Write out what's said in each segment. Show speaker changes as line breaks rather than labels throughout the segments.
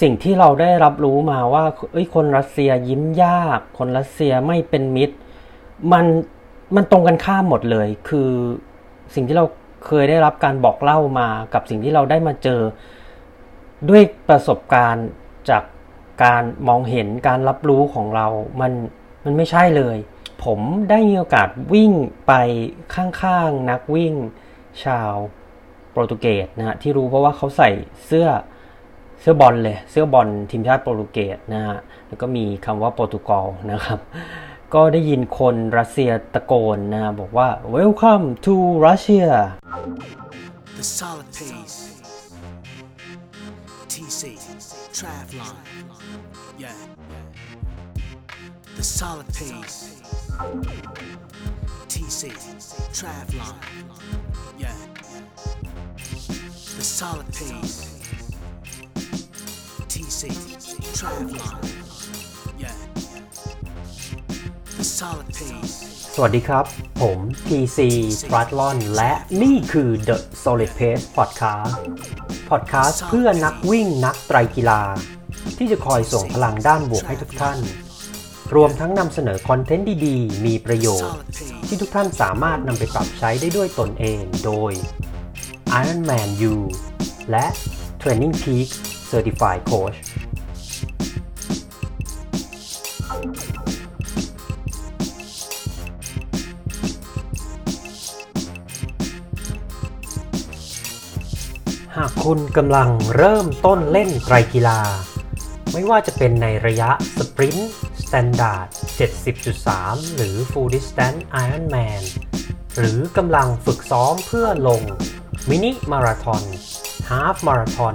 สิ่งที่เราได้รับรู้มาว่าเอ้ยคนรัสเซียยิ้มยาก คนรัสเซียไม่เป็นมิตร มันมันตรงกันข้ามหมดเลย คือสิ่งที่เราเคยได้รับการบอกเล่ามากับสิ่งที่เราได้มาเจอ ด้วยประสบการณ์จากการมองเห็นการรับรู้ของเรา มันมันไม่ใช่เลย ผมได้มีโอกาสวิ่งไปข้างๆนักวิ่งชาวโปรตุเกสนะฮะที่รู้เพราะว่าเขาใส่เสื้อ เสื้อบอลเลยเสื้อบอลทีมชาติโปรตุเกสนะฮะแล้วก็มีคำว่าโปรตุกอลนะครับ ก็ได้ยินคนรัสเซียตะโกนนะ บอกว่า welcome to Russia
The solid pace. TC, Travlon. Yeah. The solid pace. TC, Travlon. Yeah. The solid pace. TC, Travlon. Yeah. The solid pace.
สวัสดีครับ ผม PC t r a t l o n และนี่คือ The Solid Pace Podcast Podcast เพื่อนักวิ่งนักไตรกีฬา ที่จะคอยส่งพลังด้านบวกให้ทุกท่าน รวมทั้งนำเสนอคอนเทนต์ดีๆ มีประโยชน์ ที่ทุกท่านสามารถนำไปปรับใช้ได้ด้วยตนเองโดย Ironman U และ Training Peak Certified Coach หากคุณกำลังเริ่มต้นเล่นไตรกีฬา ไม่ว่าจะเป็นในระยะ sprint standard 70.3 หรือ Full Distance Ironman หรือกำลังฝึกซ้อมเพื่อลงมินิมาราทอน half มาราทอน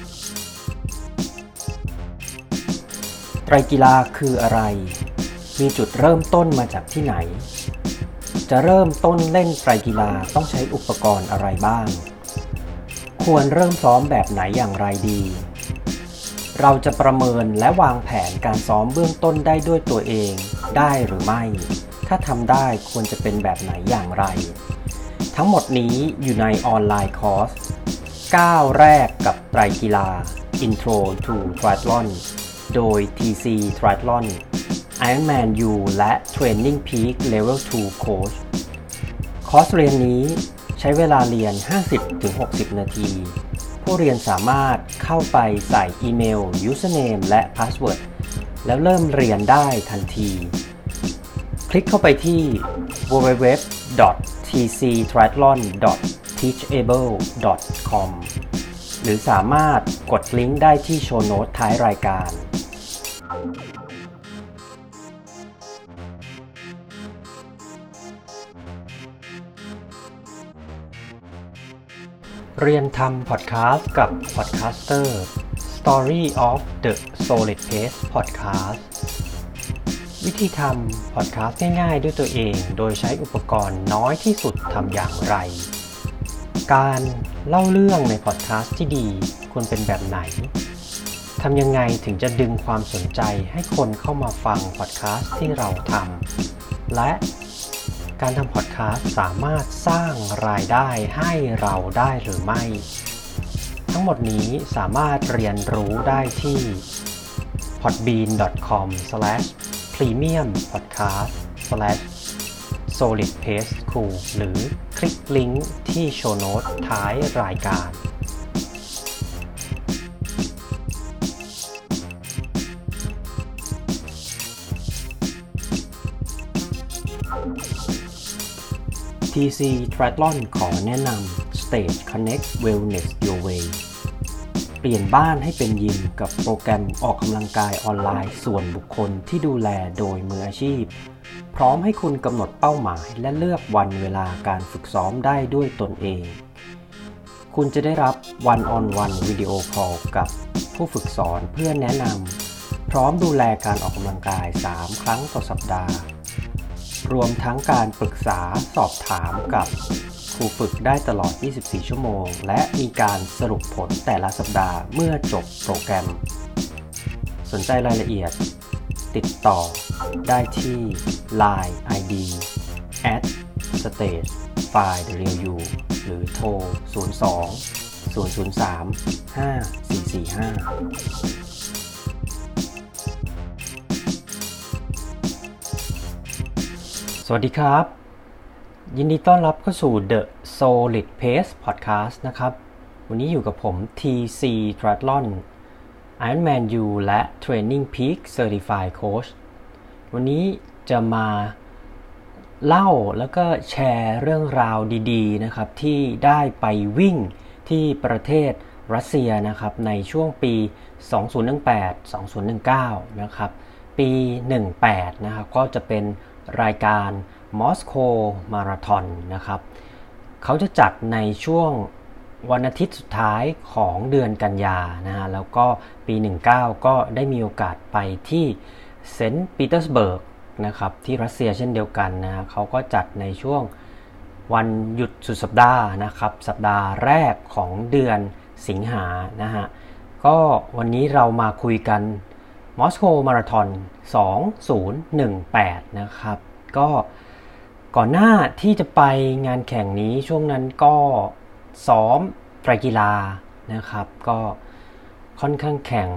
ไตรกีฬาคืออะไร มีจุดเริ่มต้นมาจากที่ไหน จะเริ่มต้นเล่นไตรกีฬาต้องใช้อุปกรณ์อะไรบ้าง ควรเริ่มซ้อมแบบไหนอย่างไรดี เราจะประเมินและวางแผนการซ้อมเบื้องต้นได้ด้วยตัวเองได้หรือไม่ ถ้าทำได้ควรจะเป็นแบบไหนอย่างไร ทั้งหมดนี้อยู่ในออนไลน์คอร์ส 9 แรกกับไตรกีฬา Intro to Triathlon โดย TC Triathlon Ironman U และ Training Peak Level 2 Coach คอร์สเรียนนี้ใช้เวลาเรียน 50-60 นาที ผู้เรียนสามารถเข้าไปใส่อีเมล username และ password แล้วเริ่มเรียนได้ทันที คลิกเข้าไปที่ www.tctriathlon.teachable.com หรือสามารถกดลิงก์ได้ที่โชว์โน้ตท้ายรายการ เรเรียนทำพอดแคสต์กับ podcaster Story of the Solid Pace Podcast วิธีทำพอดแคสต์ง่ายๆ ด้วยตัวเอง โดยใช้อุปกรณ์น้อยที่สุดทำอย่างไร การเล่าเรื่องในพอดแคสต์ที่ดีควรเป็นแบบไหน ทำยังไงถึงจะดึงความสนใจให้คนเข้ามาฟังพอดแคสต์ที่เราทำและการทำพอดแคสต์สามารถสร้างรายได้ให้เราได้หรือไม่ ทั้งหมดนี้สามารถเรียนรู้ได้ที่ podbean.com/premiumpodcast solidpace school หรือคลิกลิงก์ที่โชว์โน้ตท้ายรายการ TC Triathlon ขอแนะนำ Stage Connect Wellness Your Way เปลี่ยนบ้านให้เป็นยิมกับโปรแกรมออกกำลังกายออนไลน์ส่วนบุคคลที่ดูแลโดยมืออาชีพ พร้อมให้คุณกำหนดเป้าหมายและเลือกวันเวลาการฝึกซ้อมได้ด้วยตนเอง คุณจะได้รับวันออนวันวิดีโอคอลกับผู้ฝึกสอนเพื่อแนะนำพร้อมดูแลการออกกำลังกาย 3 ครั้งต่อสัปดาห์ รวมทั้งการปรึกษาสอบถามกับครูฝึกได้ตลอด 24 ชั่วโมง และมีการสรุปผลแต่ละสัปดาห์เมื่อจบโปรแกรม สนใจรายละเอียด ติดต่อได้ที่ Line ID at stage file real u หรือโทร 02 003 5445 วัสดีครับ ยินดีต้อนรับเข้าสู่ The Solid Pace Podcast นะครับ วันนี้อยู่กับผม TC Triathlon Ironman U และ Training Peak Certified Coach วันนี้จะมาเล่าแล้วก็แชร์เรื่องราวดีๆนะครับ ที่ได้ไปวิ่งที่ประเทศรัสเซียนะครับ ในช่วงปี 2018-2019 นะครับ ปี 18 นะครับ ก็จะเป็น รายการมอสโกมาราธอนนะครับเขาจะจัดในช่วงวันอาทิตย์สุดท้ายของเดือนกันยานะฮะแล้วก็ปี 19 ก็ได้มีโอกาสไปที่เซนต์ปีเตอร์สเบิร์กนะครับที่รัสเซียเช่นเดียวกันนะฮะเขาก็จัดในช่วงวันหยุดสุดสัปดาห์นะครับสัปดาห์แรกของเดือนสิงหานะฮะก็วันนี้เรามาคุยกัน มอสโกมาราทอน2018 นะครับ ก็ก่อนหน้าที่จะไปงานแข่งนี้ช่วงนั้นก็ซ้อมไตรกีฬานะครับ ก็ค่อนข้างแข่ง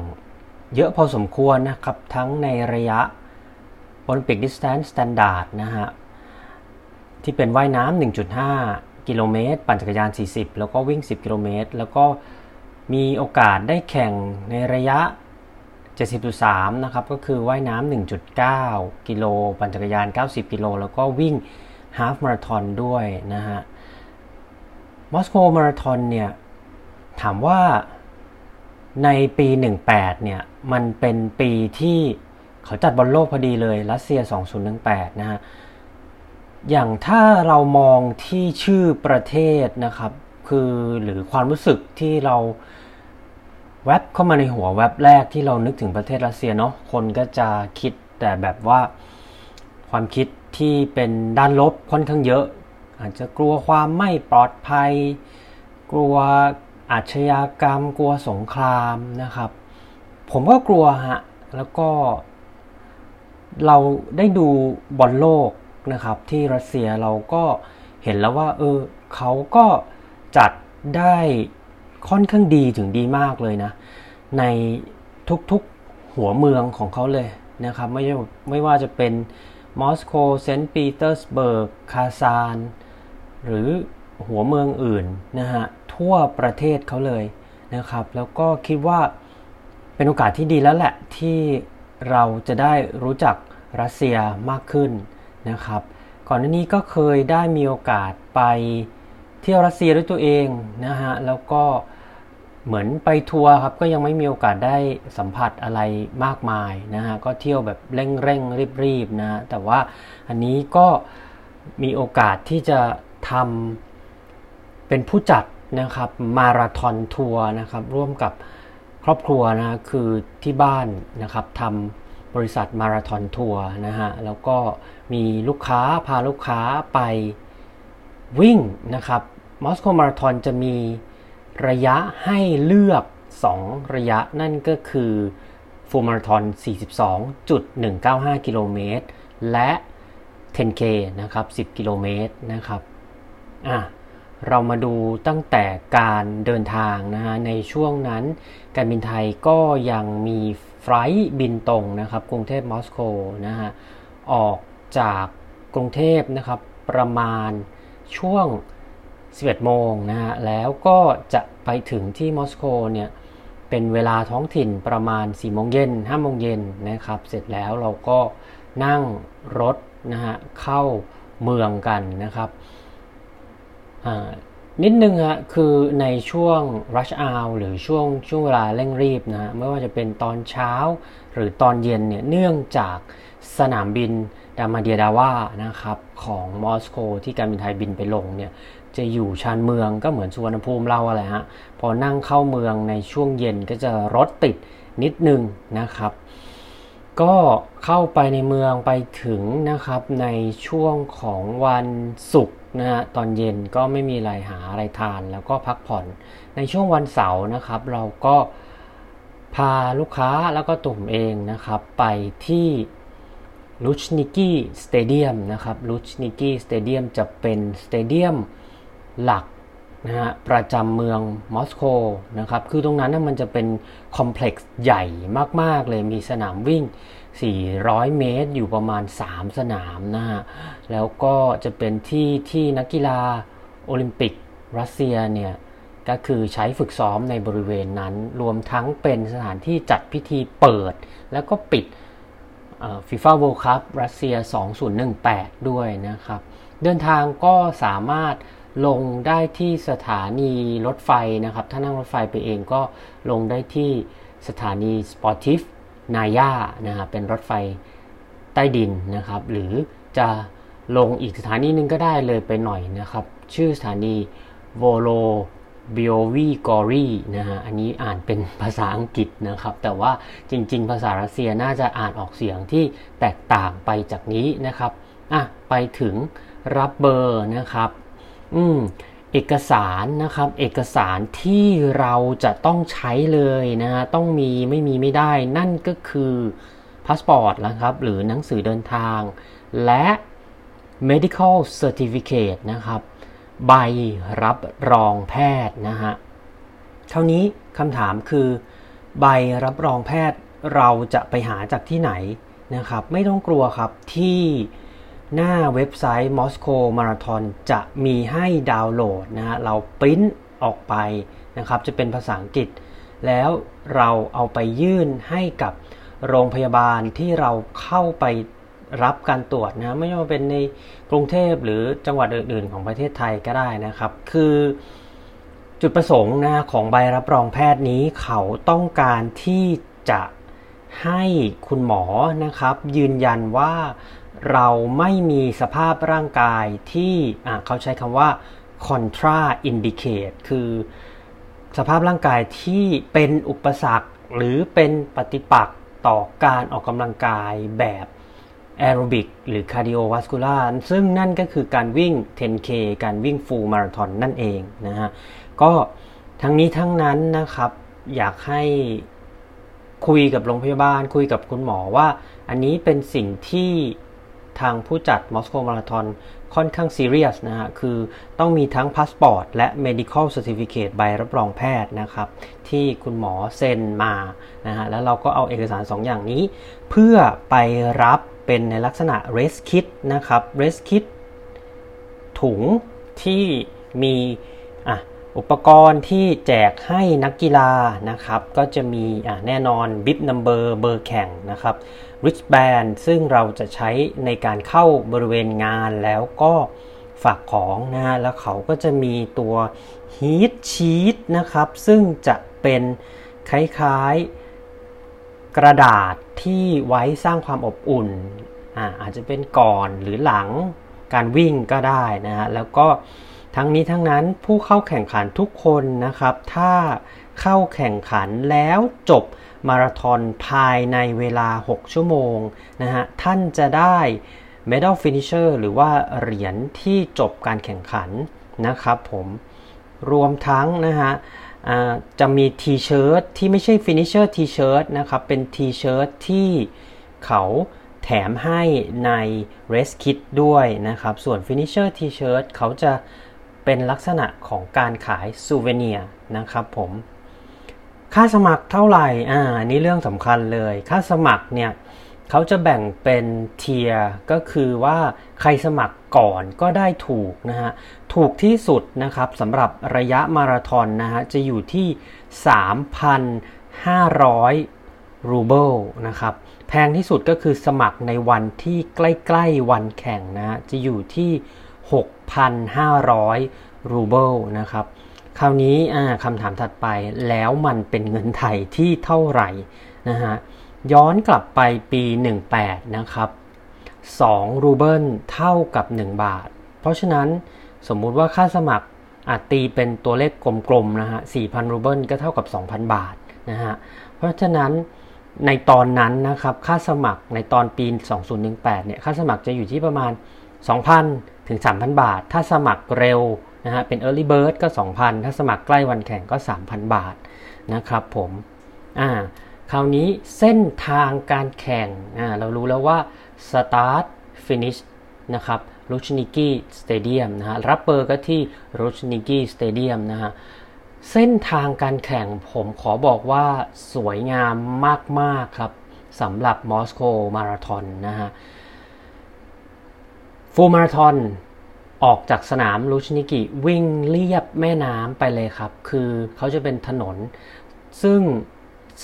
เยอะพอสมควรนะครับ ทั้งในระยะ Olympic Distance Standard นะฮะ ที่เป็นว่ายน้ำ1.5 กิโลเมตร ปั่นจักรยาน 40 แล้วก็วิ่ง 10 กิโลเมตร แล้วก็มีโอกาสได้แข่งในระยะ 70.3 นะครับ ก็คือว่ายน้ำ 1.9 กิโล ปั่นจักรยาน 90 กิโล แล้วก็วิ่งฮาฟมาราทอนด้วยนะฮะ มอสโกมาราทอนเนี่ย ถามว่าในปี 18 เนี่ย มันเป็นปีที่เขาจัดบอลโลกพอดีเลย รัสเซีย 2018 นะฮะ อย่างถ้าเรามองที่ชื่อประเทศนะครับ คือหรือความรู้สึกที่เรา แว็บเข้ามาในหัวแว็บแรกที่เรานึกถึงประเทศรัสเซียเนาะคนก็จะคิดแต่แบบว่าความคิดที่เป็นด้านลบค่อนข้างเยอะ อาจจะกลัวความไม่ปลอดภัย กลัวอาชญากรรม กลัวสงครามนะครับ ผมก็กลัวฮะแล้วก็เราได้ดูบอลโลกนะครับ ที่รัสเซียเราก็เห็นแล้วว่า เออเขาก็จัดได้ ค่อนข้างดีถึงดีมากเลยนะ ในทุกๆหัวเมืองของเขาเลยนะครับ ไม่ไม่ว่าจะเป็นมอสโกเซนต์ปีเตอร์สเบิร์กคาซาน หรือหัวเมืองอื่นนะฮะทั่วประเทศเขาเลยนะครับ แล้วก็คิดว่าเป็นโอกาสที่ดีแล้วแหละที่เราจะได้รู้จักรัสเซียมากขึ้นนะครับ ก่อนหน้านี้ก็เคยได้มีโอกาสไปเที่ยวรัสเซียด้วยตัวเองนะฮะแล้วก็ เหมือนไปทัวร์ครับก็ยังไม่มีโอกาสได้สัมผัสอะไรมากมายนะฮะก็เที่ยวแบบเร่งเร่งรีบรีบนะฮะแต่ว่าอันนี้ก็มีโอกาสที่จะทำเป็นผู้จัดนะครับมาราธอนทัวร์นะครับร่วมกับครอบครัวนะคือที่บ้านนะครับทำบริษัทมาราธอนทัวร์นะฮะแล้วก็มีลูกค้าพาลูกค้าไปวิ่งนะครับมอสโกมาราธอนจะมี ระยะให้เลือก 2 ระยะนั่นก็คือฟูลมาราธอน 42.195 กิโลเมตร และ 10K นะครับ 10 กิโลเมตรนะครับอะเรามาดูตั้งแต่การเดินทางนะฮะในช่วงนั้นการบินไทยก็ยังมีไฟล์บินตรงนะครับ กรุงเทพมอสโกนะฮะออกจากกรุงเทพนะครับประมาณช่วง 11 โมงนะฮะ แล้วก็จะไปถึงที่มอสโกเนี่ย เป็นเวลาท้องถิ่นประมาณ 4 โมงเย็น 5 โมงเย็นนะครับ เสร็จแล้วเราก็นั่งรถนะฮะ เข้าเมืองกันนะครับ นิดนึงฮะ คือในช่วง rush hour หรือช่วงช่วงเวลาเร่งรีบนะฮะ ไม่ว่าจะเป็นตอนเช้าหรือตอนเย็นเนี่ย เนื่องจากสนามบินดามาเดียดาวานะครับของมอสโกที่การบินไทยบินไปลงเนี่ย จะอยู่ชานเมืองก็เหมือนสุวรรณภูมิเราอะไรฮะพอนั่งเข้าเมืองในช่วงเย็นก็จะรถติดนิดนึงนะครับ ก็เข้าไปในเมืองไปถึงนะครับในช่วงของวันศุกร์นะฮะตอนเย็นก็ไม่มีอะไรหาอะไรทานแล้วก็พักผ่อนในช่วงวันเสาร์นะครับ เราก็พาลูกค้าแล้วก็ตุ่มเองนะครับ ไปที่ลุชนิกี้ Stadium นะครับลุชนิกี้ Stadium จะเป็น stadium หลักนะฮะประจำเมืองมอสโกนะครับ คือตรงนั้นนะมันจะเป็น complex ใหญ่มาก ๆ เลยมีสนามวิ่ง 400 เมตร อยู่ประมาณ 3 สนามนะฮะ แล้วก็จะเป็นที่ที่นักกีฬาโอลิมปิกรัสเซียเนี่ย ก็คือใช้ฝึกซ้อมในบริเวณนั้น รวมทั้งเป็นสถานที่จัดพิธีเปิด แล้วก็ปิด FIFA World Cup Russia 2018 ด้วยนะครับ เดินทางก็สามารถ ลงได้ที่สถานีรถไฟนะครับ ถ้านั่งรถไฟไปเองก็ลงได้ที่สถานีสปอร์ติฟนายานะครับเป็นรถไฟใต้ดินนะครับ หรือจะลงอีกสถานีหนึ่งก็ได้เลยไปหน่อยนะครับ ชื่อสถานีโวโรบิโยวีกอรีนะฮะอันนี้อ่านเป็นภาษาอังกฤษนะครับ แต่ว่าจริง ๆ ภาษารัสเซียน่าจะอ่านออกเสียงที่แตกต่างไปจากนี้นะครับอะไปถึงรับเบอร์นะครับ อืมเอกสารนะครับ เอกสารที่เราจะต้องใช้เลยนะฮะต้องมีไม่มีไม่ได้ นั่นก็คือพาสปอร์ตนะครับ หรือหนังสือเดินทาง และ medical certificate นะครับ ใบรับรองแพทย์นะฮะเท่านี้คำถามคือ ใบรับรองแพทย์เราจะไปหาจากที่ไหนนะครับ ไม่ต้องกลัวครับที่ หน้าเว็บไซต์ Moscow Marathon จะมีให้ดาวน์โหลดนะฮะเราปริ้นออกไปนะครับจะเป็นภาษาอังกฤษ แล้วเราเอาไปยื่นให้กับโรงพยาบาลที่เราเข้าไปรับการตรวจนะไม่ว่าเป็นในกรุงเทพหรือจังหวัดอื่น ๆ ของประเทศไทยก็ได้นะครับ คือจุดประสงค์นะของใบรับรองแพทย์นี้เขาต้องการที่จะให้คุณหมอนะครับ ยืนยันว่า เราไม่มีสภาพร่างกายที่เขาใช้คำว่า contra indicate คือสภาพร่างกายที่เป็นอุปสรรค หรือเป็นปฏิปักษ์ต่อการออกกำลังกายแบบแอโรบิกหรือ cardiovascular ซึ่งนั่นก็คือการวิ่ง 10K การวิ่ง full marathon นั่นเองนะฮะ ก็ทั้งนี้ทั้งนั้นนะครับ อยากให้คุยกับโรงพยาบาลคุยกับคุณหมอว่า อันนี้เป็นสิ่งที่ ทางผู้จัดมอสโกมาราธอนค่อนข้างซีเรียสนะฮะ คือต้องมีทั้งพาสปอร์ตและ medical certificate ใบรับรองแพทย์นะครับ ที่คุณหมอเซ็นมานะฮะ แล้วเราก็เอาเอกสาร2อย่างนี้ เพื่อไปรับเป็นในลักษณะ race kit นะครับ race kit ถุงที่มีอะ อุปกรณ์ที่แจกให้นักกีฬานะครับ ก็จะมีอะแน่นอน bib number เบอร์แข่งนะครับ wristband ซึ่งเราจะใช้ในการเข้าบริเวณงานแล้วก็ฝากของนะฮะแล้วเขาก็จะมีตัว heat sheet นะครับ ซึ่งจะเป็นคล้ายๆกระดาษที่ไว้สร้างความอบอุ่นอาอาจจะเป็นก่อนหรือหลังการวิ่งก็ได้นะฮะแล้วก็ ทั้งนี้ทั้งนั้นผู้เข้าแข่งขันทุกคนนะครับ ถ้าเข้าแข่งขันแล้วจบมาราธอนภายในเวลา 6 ชั่วโมงนะฮะท่านจะได้ Medal Finisher หรือว่าเหรียญที่จบการแข่งขันนะครับผมรวมทั้งนะฮะจะมีทีเชิ้ตที่ไม่ใช่ Finisher ทีเชิ้ตนะครับ เป็นทีเชิ้ตที่เขาแถมให้ใน Race Kit ด้วยนะครับ ส่วน Finisher T-shirt เขาจะ เป็นลักษณะของการขายซูเวเนียนะครับผม ค่าสมัครเท่าไหร่อ่านี่เรื่องสำคัญเลย ค่าสมัครเนี่ยเขาจะแบ่งเป็นเทียก็คือว่าใครสมัครก่อนก็ได้ถูกนะฮะ ถูกที่สุดนะครับสำหรับระยะมาราธอนนะฮะ จะอยู่ที่ 3,500 รูเบิลนะครับ แพงที่สุดก็คือสมัครในวันที่ใกล้ ๆ วันแข่งนะฮะ จะอยู่ที่ 6,500 รูเบิลนะครับ คราวนี้คำถามถัดไปแล้วมันเป็นเงินไทยที่เท่าไหร่นะฮะย้อนกลับไปปี 18 นะครับ 2 รูเบิลเท่ากับ 1 บาท เพราะฉะนั้นสมมุติว่าค่าสมัครอาจตีเป็นตัวเลขกลมๆนะฮะ 4,000 รูเบิลก็เท่ากับ 2,000 บาทนะฮะ เพราะฉะนั้นในตอนนั้นนะครับ ค่าสมัครในตอนปี 2018 เนี่ย ค่าสมัครจะอยู่ที่ประมาณ 2,000 ถึง 3,000 บาท ถ้าสมัครเร็วนะฮะเป็น Early Bird ก็ 2,000 ถ้าสมัครใกล้วันแข่งก็ 3,000 บาทนะครับผมอ่าคราวนี้เส้นทางการแข่งอ่าเรารู้แล้วว่า Start Finish นะครับลุชนิกี้ Stadium นะฮะรับเบอร์ก็ที่ลุชนิกี้ Stadium นะฮะเส้นทางการแข่งผมขอบอกว่าสวยงามมาก ๆ ครับสำหรับมอสโกมาราทอนนะฮะ ฟูลมาราทอนออกจากสนามลูชนิกิวิ่งเรียบแม่น้ำไปเลยครับ คือเขาจะเป็นถนน ซึ่ง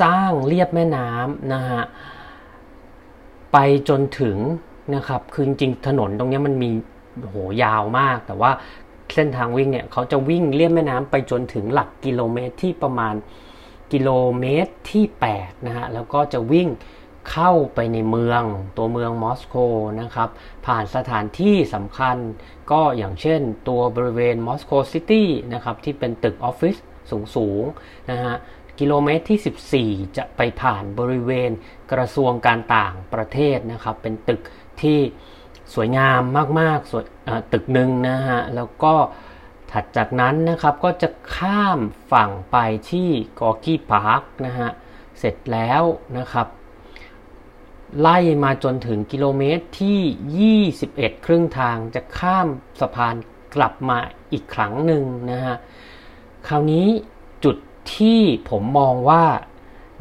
สร้างเรียบแม่น้ำนะฮะไปจนถึงนะครับคือจริงๆถนนตรงนี้มันมีโหยาวมาก แต่ว่าเส้นทางวิ่งเนี่ยเขาจะวิ่งเลียบแม่น้ำไปจนถึงหลักกิโลเมตรที่ประมาณกิโลเมตรที่8นะฮะแล้วก็จะวิ่ง เข้าไปในเมืองตัวเมืองมอสโกนะครับ ผ่านสถานที่สำคัญ ก็อย่างเช่นตัวบริเวณมอสโกซิตี้นะครับ ที่เป็นตึกออฟฟิศสูงๆนะฮะกิโลเมตรที่ 14 จะไปผ่านบริเวณกระทรวงการต่างประเทศนะครับ เป็นตึกที่สวยงามมากๆสวยตึกหนึ่งนะฮะ แล้วก็ถัดจากนั้นนะครับก็จะข้ามฝั่งไปที่กอกี้พาร์คนะฮะ เสร็จแล้วนะครับ ไล่มาจนถึงกิโลเมตรที่ 21 ครึ่งทางจะข้ามสะพานกลับมาอีกครั้งหนึ่งนะฮะ คราวนี้จุดที่ผมมองว่า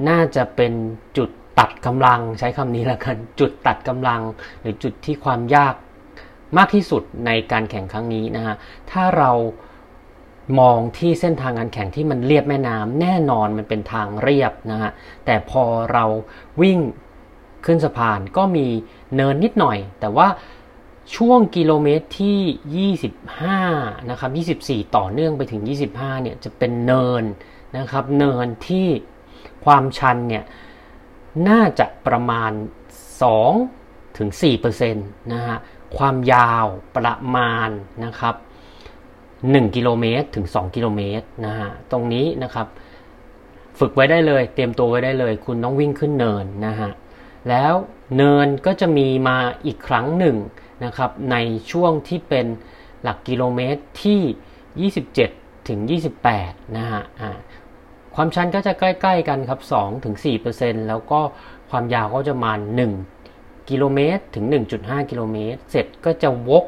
น่าจะเป็นจุดตัดกำลังใช้คำนี้ละกัน จุดตัดกำลัง หรือจุดที่ความยากมากที่สุดในการแข่งครั้งนี้นะฮะ ถ้าเรามองที่เส้นทางการแข่งที่มันเรียบแม่น้ำแน่นอนมันเป็นทางเรียบนะฮะ แต่พอเราวิ่ง ขึ้นสะพานก็มีเนินนิดหน่อย แต่ว่าช่วงกิโลเมตรที่ 25 นะครับ 24 ต่อเนื่องไปถึง 25 เนี่ยจะเป็นเนินนะครับ เนินที่ความชันเนี่ยน่าจะประมาณ 2 ถึง4%นะฮะ ความยาวประมาณนะครับ 1 กิโลเมตรถึง 2 กิโลเมตรนะฮะ ตรงนี้นะครับ ฝึกไว้ได้เลย เตรียมตัวไว้ได้เลย คุณต้องวิ่งขึ้นเนินนะฮะ แล้วเนินก็จะมีมาอีกครั้งหนึ่งนะครับในช่วงที่เป็นหลักกิโลเมตรที่ 27 ถึง 28 นะฮะความชันก็จะใกล้ ๆ กันครับ2-4%แล้วก็ความยาวก็จะมา 1 กิโลเมตรถึง 1.5 กิโลเมตร เสร็จก็จะวก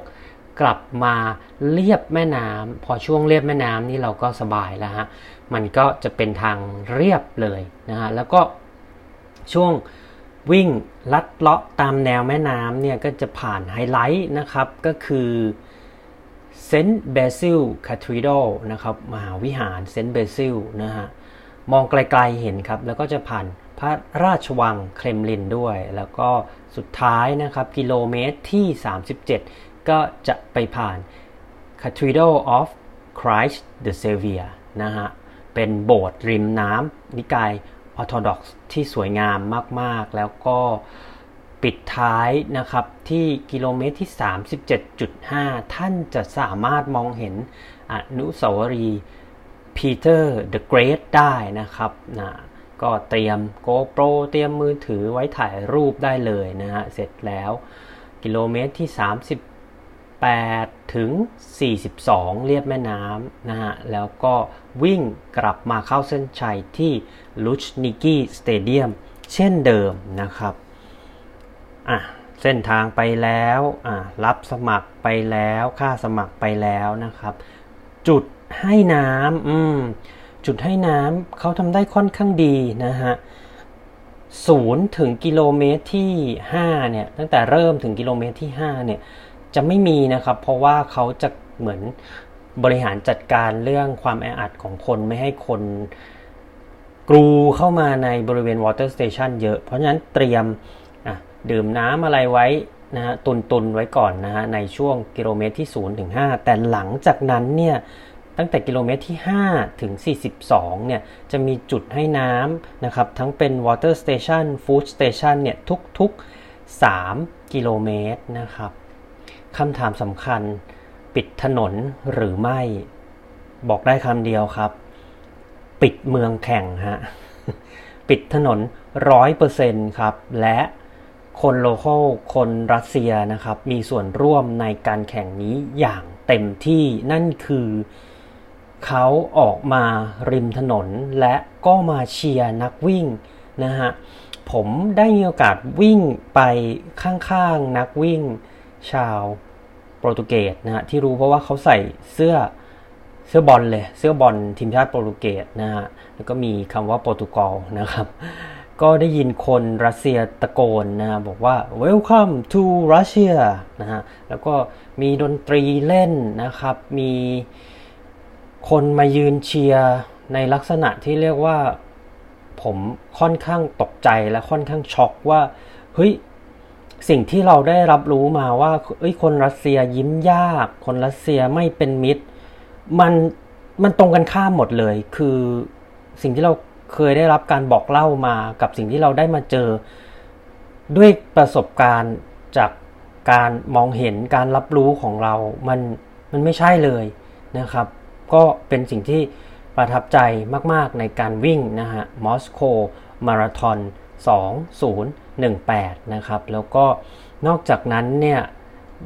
กลับมาเลียบแม่น้ำพอช่วงเลียบแม่น้ำนี่เราก็สบายแล้วฮะ มันก็จะเป็นทางเรียบเลยนะฮะ แล้วก็ช่วง วิ่งลัดเลาะตามแนวแม่น้ำเนี่ยก็จะผ่านไฮไลท์นะครับ ก็คือ Saint Basil Cathedralนะครับมหาวิหารเซนต์เบซิลนะฮะมองไกลๆเห็นครับ แล้วก็จะผ่านพระราชวังเครมลินด้วย แล้วก็สุดท้ายนะครับ กิโลเมตรที่ 37 ก็จะไปผ่าน Cathedral of Christ the Savior นะฮะเป็นโบสถ์ริมน้ำนิกาย ออร์โธดอกซ์ที่สวยงามมากๆ แล้วก็ปิดท้ายนะครับที่กิโลเมตรที่ 37.5 ท่านจะสามารถมองเห็นอนุสาวรีย์ Peter the Great ได้นะครับนะก็เตรียม GoPro เตรียมมือถือไว้ถ่ายรูปได้เลยนะฮะ เสร็จแล้วกิโลเมตรที่ 8 ถึง 42 เลียบแม่น้ำนะฮะ แล้วก็วิ่งกลับมาเข้าเส้นชัยที่ลุชนิกี้ Stadium เช่นเดิมนะครับอะเส้นทางไปแล้วอะรับสมัครไปแล้ว ค่าสมัครไปแล้วนะครับ จุดให้น้ำอืมจุดให้น้ำเขาทำได้ค่อนข้างดีนะฮะศูนย์ถึงกิโลเมตรที่ 5 เนี่ย ตั้งแต่เริ่มถึงกิโลเมตรที่ 5 เนี่ย จะไม่มีนะครับ เพราะว่าเขาจะเหมือนบริหารจัดการเรื่องความแออัดของคนไม่ให้คนกรูเข้ามาในบริเวณ water station เยอะ เพราะฉะนั้นเตรียมดื่มน้ำอะไรไว้นะฮะตุนตุนไว้ก่อนนะฮะในช่วงกิโลเมตรที่ 0 ถึง 5 แต่หลังจากนั้นเนี่ยตั้งแต่กิโลเมตรที่ 5 ถึง 42 เนี่ยจะมีจุดให้น้ำนะครับ ทั้งเป็น water station food station เนี่ยทุกๆ 3 กิโลเมตรนะครับ คำถามสำคัญ ปิดถนนหรือไม่ บอกได้คำเดียวครับ ปิดเมืองแข่งฮะ ปิดถนนร้อยเปอร์เซ็นต์ครับ และคนโลเคอลคนรัสเซียนะครับ มีส่วนร่วมในการแข่งนี้อย่างเต็มที่นั่นคือเขาออกมาริมถนนและก็มาเชียร์นักวิ่งนะฮะ ผมได้มีโอกาสวิ่งไปข้างๆนักวิ่ง ชาวโปรตุเกสนะฮะที่รู้เพราะว่าเขาใส่เสื้อเสื้อบอลเลย เสื้อบอลทีมชาติโปรตุเกสนะฮะแล้วก็มีคำว่าโปรตุกอลนะครับ ก็ได้ยินคนรัสเซียตะโกนนะฮะบอกว่า welcome to Russia นะฮะแล้วก็มีดนตรีเล่นนะครับ มีคนมายืนเชียร์ในลักษณะที่เรียกว่าผมค่อนข้างตกใจและค่อนข้างช็อกว่าเฮ้ย สิ่งที่เราได้รับรู้มาว่าเอ้ยคนรัสเซียยิ้มยาก คนรัสเซียไม่เป็นมิตร มันมันตรงกันข้ามหมดเลย คือสิ่งที่เราเคยได้รับการบอกเล่ามากับสิ่งที่เราได้มาเจอ ด้วยประสบการณ์จากการมองเห็นการรับรู้ของเรา มันมันไม่ใช่เลยนะครับ ก็เป็นสิ่งที่ประทับใจมาก ๆ ในการวิ่งนะฮะมอสโกมาราทอน 2018 นะครับ แล้วก็นอกจากนั้นเนี่ย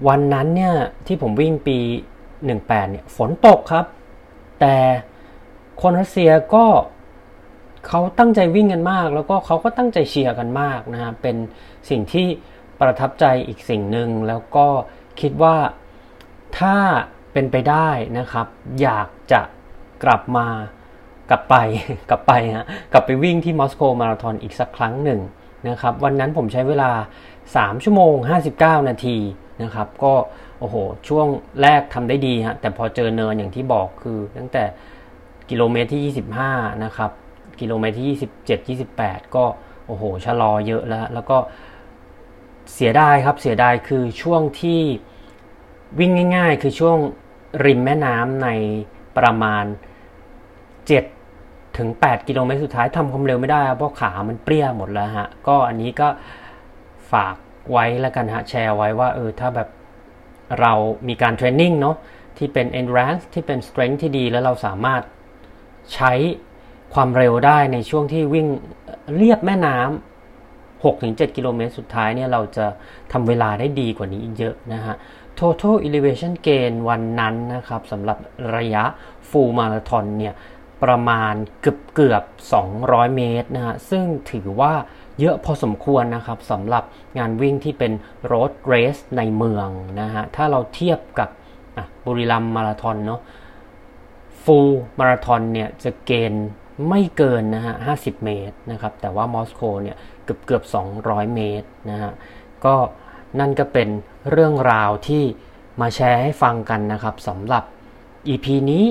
วันนั้นเนี่ยที่ผมวิ่งปี 18 เนี่ยฝนตกครับ แต่คนรัสเซียก็เขาตั้งใจวิ่งกันมาก แล้วก็เขาก็ตั้งใจเชียร์กันมากนะฮะเป็นสิ่งที่ประทับใจอีกสิ่งหนึ่งแล้วก็คิดว่าถ้าเป็นไปได้นะครับ อยากจะกลับมา กลับไปกลับไปฮะกลับไปวิ่งที่มอสโกมาราธอนอีกสักครั้งหนึ่งนะครับวันนั้นผมใช้เวลา 3 ชั่วโมง 59 นาทีนะครับก็โอ้โหช่วงแรกทำได้ดีฮะแต่พอเจอเนินอย่างที่บอกคือตั้งแต่กิโลเมตรที่ 25 นะครับ กิโลเมตรที่ 27 28 ก็โอ้โหชะลอเยอะแล้ว แล้วก็เสียดายครับเสียดายคือช่วงที่วิ่งง่าย ๆ คือช่วงริมแม่น้ำในประมาณ 7 ถึง 8 กิโลเมตรสุดท้ายทำความเร็วไม่ได้เพราะขามันเปรี้ยหมดแล้วฮะ ก็อันนี้ก็ฝากไว้แล้วกันฮะ แชร์ไว้ว่าเออถ้าแบบเรามีการเทรนนิ่งเนาะที่เป็น endurance ที่เป็น strength ที่ดีแล้วเราสามารถใช้ความเร็วได้ในช่วงที่วิ่งเรียบแม่น้ำ6-7 กิโลเมตรสุดท้ายเนี่ยเราจะทำเวลาได้ดีกว่านี้อีกเยอะนะฮะ total elevation gain วันนั้นนะครับสำหรับระยะ full marathon เนี่ย ประมาณเกือบเกือบ 200 เมตรนะฮะซึ่งถือว่าเยอะพอสมควรนะครับสำหรับงานวิ่งที่เป็น road race ในเมืองนะฮะถ้าเราเทียบกับบุรีรัมมาราทอนเนาะ full มาราทอนเนี่ยจะเกณฑ์ไม่เกินนะฮะ 50 เมตรนะครับ แต่ว่ามอสโกเนี่ยเกือบเกือบ 200 เมตรนะฮะ ก็นั่นก็เป็นเรื่องราวที่มาแชร์ให้ฟังกันนะครับสำหรับ EP นี้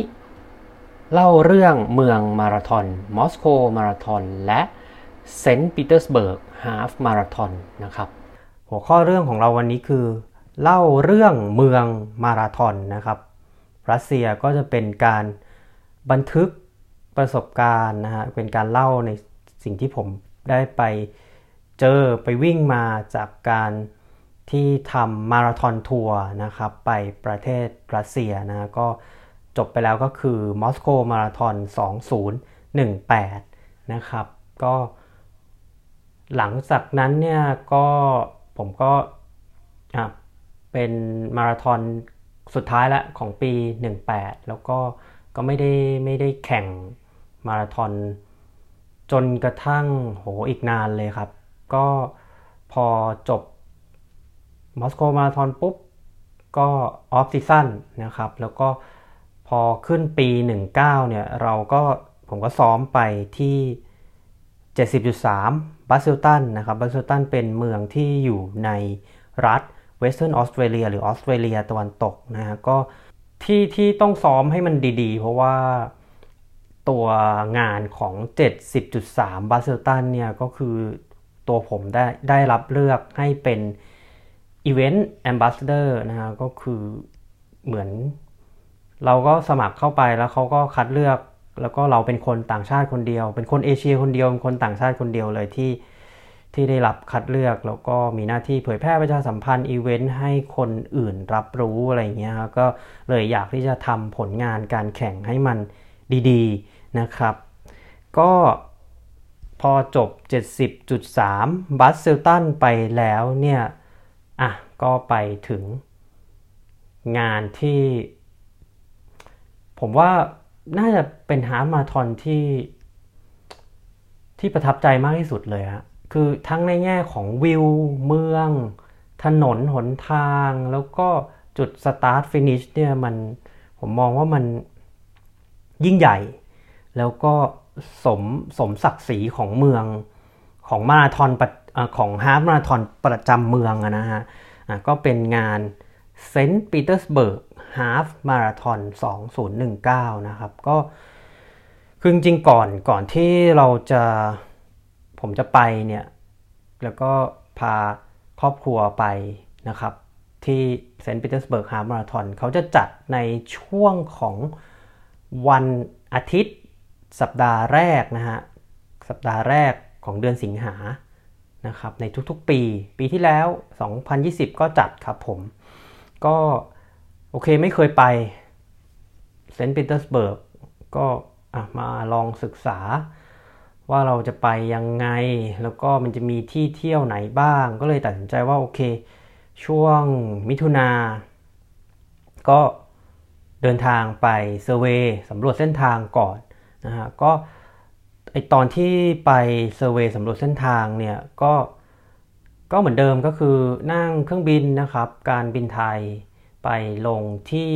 เล่าเรื่องเมืองมาราธอนมอสโกมาราธอนและเซนต์ปีเตอร์สเบิร์ก half มาราธอนนะครับ หัวข้อเรื่องของเราวันนี้คือ เล่าเรื่องเมืองมาราทอนนะครับ รัสเซียก็จะเป็นการบันทึกประสบการณ์นะฮะเป็นการเล่าในสิ่งที่ผมได้ไปเจอไปวิ่งมาจากการที่ทำมาราธอนทัวร์นะครับ ไปประเทศรัสเซียนะก็ จบไปแล้วก็คือมอสโกมาราธอน2018 นะครับ ก็หลังจากนั้นเนี่ยก็ผมก็เป็นมาราธอนสุดท้ายละของปี 18 แล้วก็ก็ไม่ได้ไม่ได้แข่งมาราธอนจนกระทั่งโหอีกนานเลยครับ ก็พอจบมอสโกมาราธอนปุ๊บ ก็ off season นะครับ แล้วก็ อขึ้นปี 19 เนี่ย เราก็ผมก็ซ้อมไปที่ 70.3บัสเซลตันนะครับบัสเซลตันเป็นเมืองที่อยู่ในรัฐเวสเทิร์นออสเตรเลียหรือออสเตรเลียตะวันตกนะฮะก็ที่ที่ต้องซ้อมให้มันดีๆ เพราะว่าตัวงานของ 70.3บัสเซลตันเนี่ย ก็คือตัวผมได้ได้รับเลือกให้เป็น Event Ambassador นะฮะก็คือเหมือน เราก็สมัครเข้าไปแล้วเขาก็คัดเลือก แล้วก็เราเป็นคนต่างชาติคนเดียว เป็นคนเอเชียคนเดียวเป็นคนต่างชาติคนเดียวเลยที่ที่ได้รับคัดเลือกแล้วก็มีหน้าที่เผยแพร่ประชาสัมพันธ์อีเวนต์ให้คนอื่นรับรู้อะไรเงี้ยครับก็เลยอยากที่จะทำผลงานการแข่งให้มันดีๆนะครับ ก็พพอจบ 70.3 บัสเซลตันไปแล้วเนี่ย อะ ก็ไปถึงงานที่ ผมว่าน่าจะเป็นฮาล์มาราธอนที่ ที่ประทับใจมากที่สุดเลยฮะคือทั้งในแง่ของวิวเมือง ถนนหนทางแล้วก็จุดสตาร์ทฟินิชเนี่ยมันผมมองว่ามันยิ่งใหญ่ แล้วก็สมสมศักดิ์ศรีของเมืองของมาราธอนของ half มาราธอนประจำเมืองนะฮะะก็เป็นงานเซนต์ปีเตอร์สเบิร์ก half มาราธอน2019 นะครับ ก็คือจริงก่อนก่อนที่เราจะผมจะไปเนี่ย แล้วก็พาครอบครัวไปนะครับ ที่เซนต์ปีเตอร์สเบิร์กฮาฟมาราธอนเขาจะจัดในช่วงของวันอาทิตย์สัปดาห์แรกนะฮะ สัปดาห์แรกของเดือนสิงหานะครับในทุกๆปี ปีที่แล้ว 2020 ก็จัดครับผม ก็ โอเคไม่เคยไปเซนต์ปีเตอร์สเบิร์กก็มาลองศึกษาว่าเราจะไปยังไง แล้วก็มันจะมีที่เที่ยวไหนบ้าง ก็เลยตัดสินใจว่าโอเค ช่วงมิถุนา ก็เดินทางไป survey สำรวจเส้นทางก่อนนะฮะก็ไอตอนที่ไป survey สำรวจเส้นทางเนี่ยก็ก็เหมือนเดิมก็คือนั่งเครื่องบินนะครับ การบินไทย ไปลงที่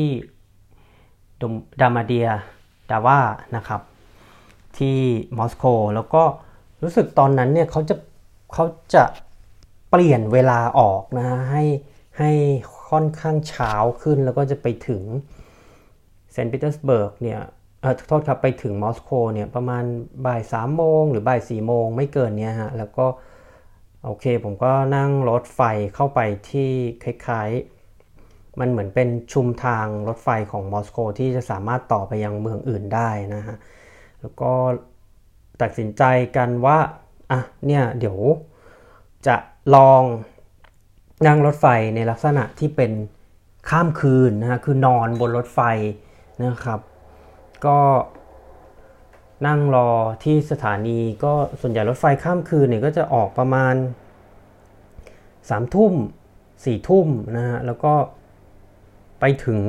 ดามาเดียดาว่านะครับ ที่มอสโกแล้วก็รู้สึกตอนนั้นเนี่ยเขาจะเขาจะเปลี่ยนเวลาออกนะฮะให้ให้ค่อนข้างเช้าขึ้นแล้วก็จะไปถึงเซนต์ปีเตอร์สเบิร์กเนี่ยเออโทษครับไปถึงมอสโกเนี่ยประมาณบ่ายสามโมงหรือบ่ายสี่โมงไม่เกินเนี้ยฮะแล้วก็โอเคผมก็นั่งรถไฟเข้าไปที่คล้ายๆ มันเหมือนเป็นชุมทางรถไฟของมอสโกที่จะสามารถต่อไปยังเมืองอื่นได้นะฮะ แล้วก็ตัดสินใจกันว่า อะ เนี่ย เดี๋ยวจะลองนั่งรถไฟในลักษณะที่เป็นข้ามคืนนะฮะ คือนอนบนรถไฟนะครับ ก็นั่งรอที่สถานีก็ส่วนใหญ่รถไฟข้ามคืนเนี่ยก็จะออกประมาณสามทุ่มสี่ทุ่มนะฮะ แล้วก็ ไปถึง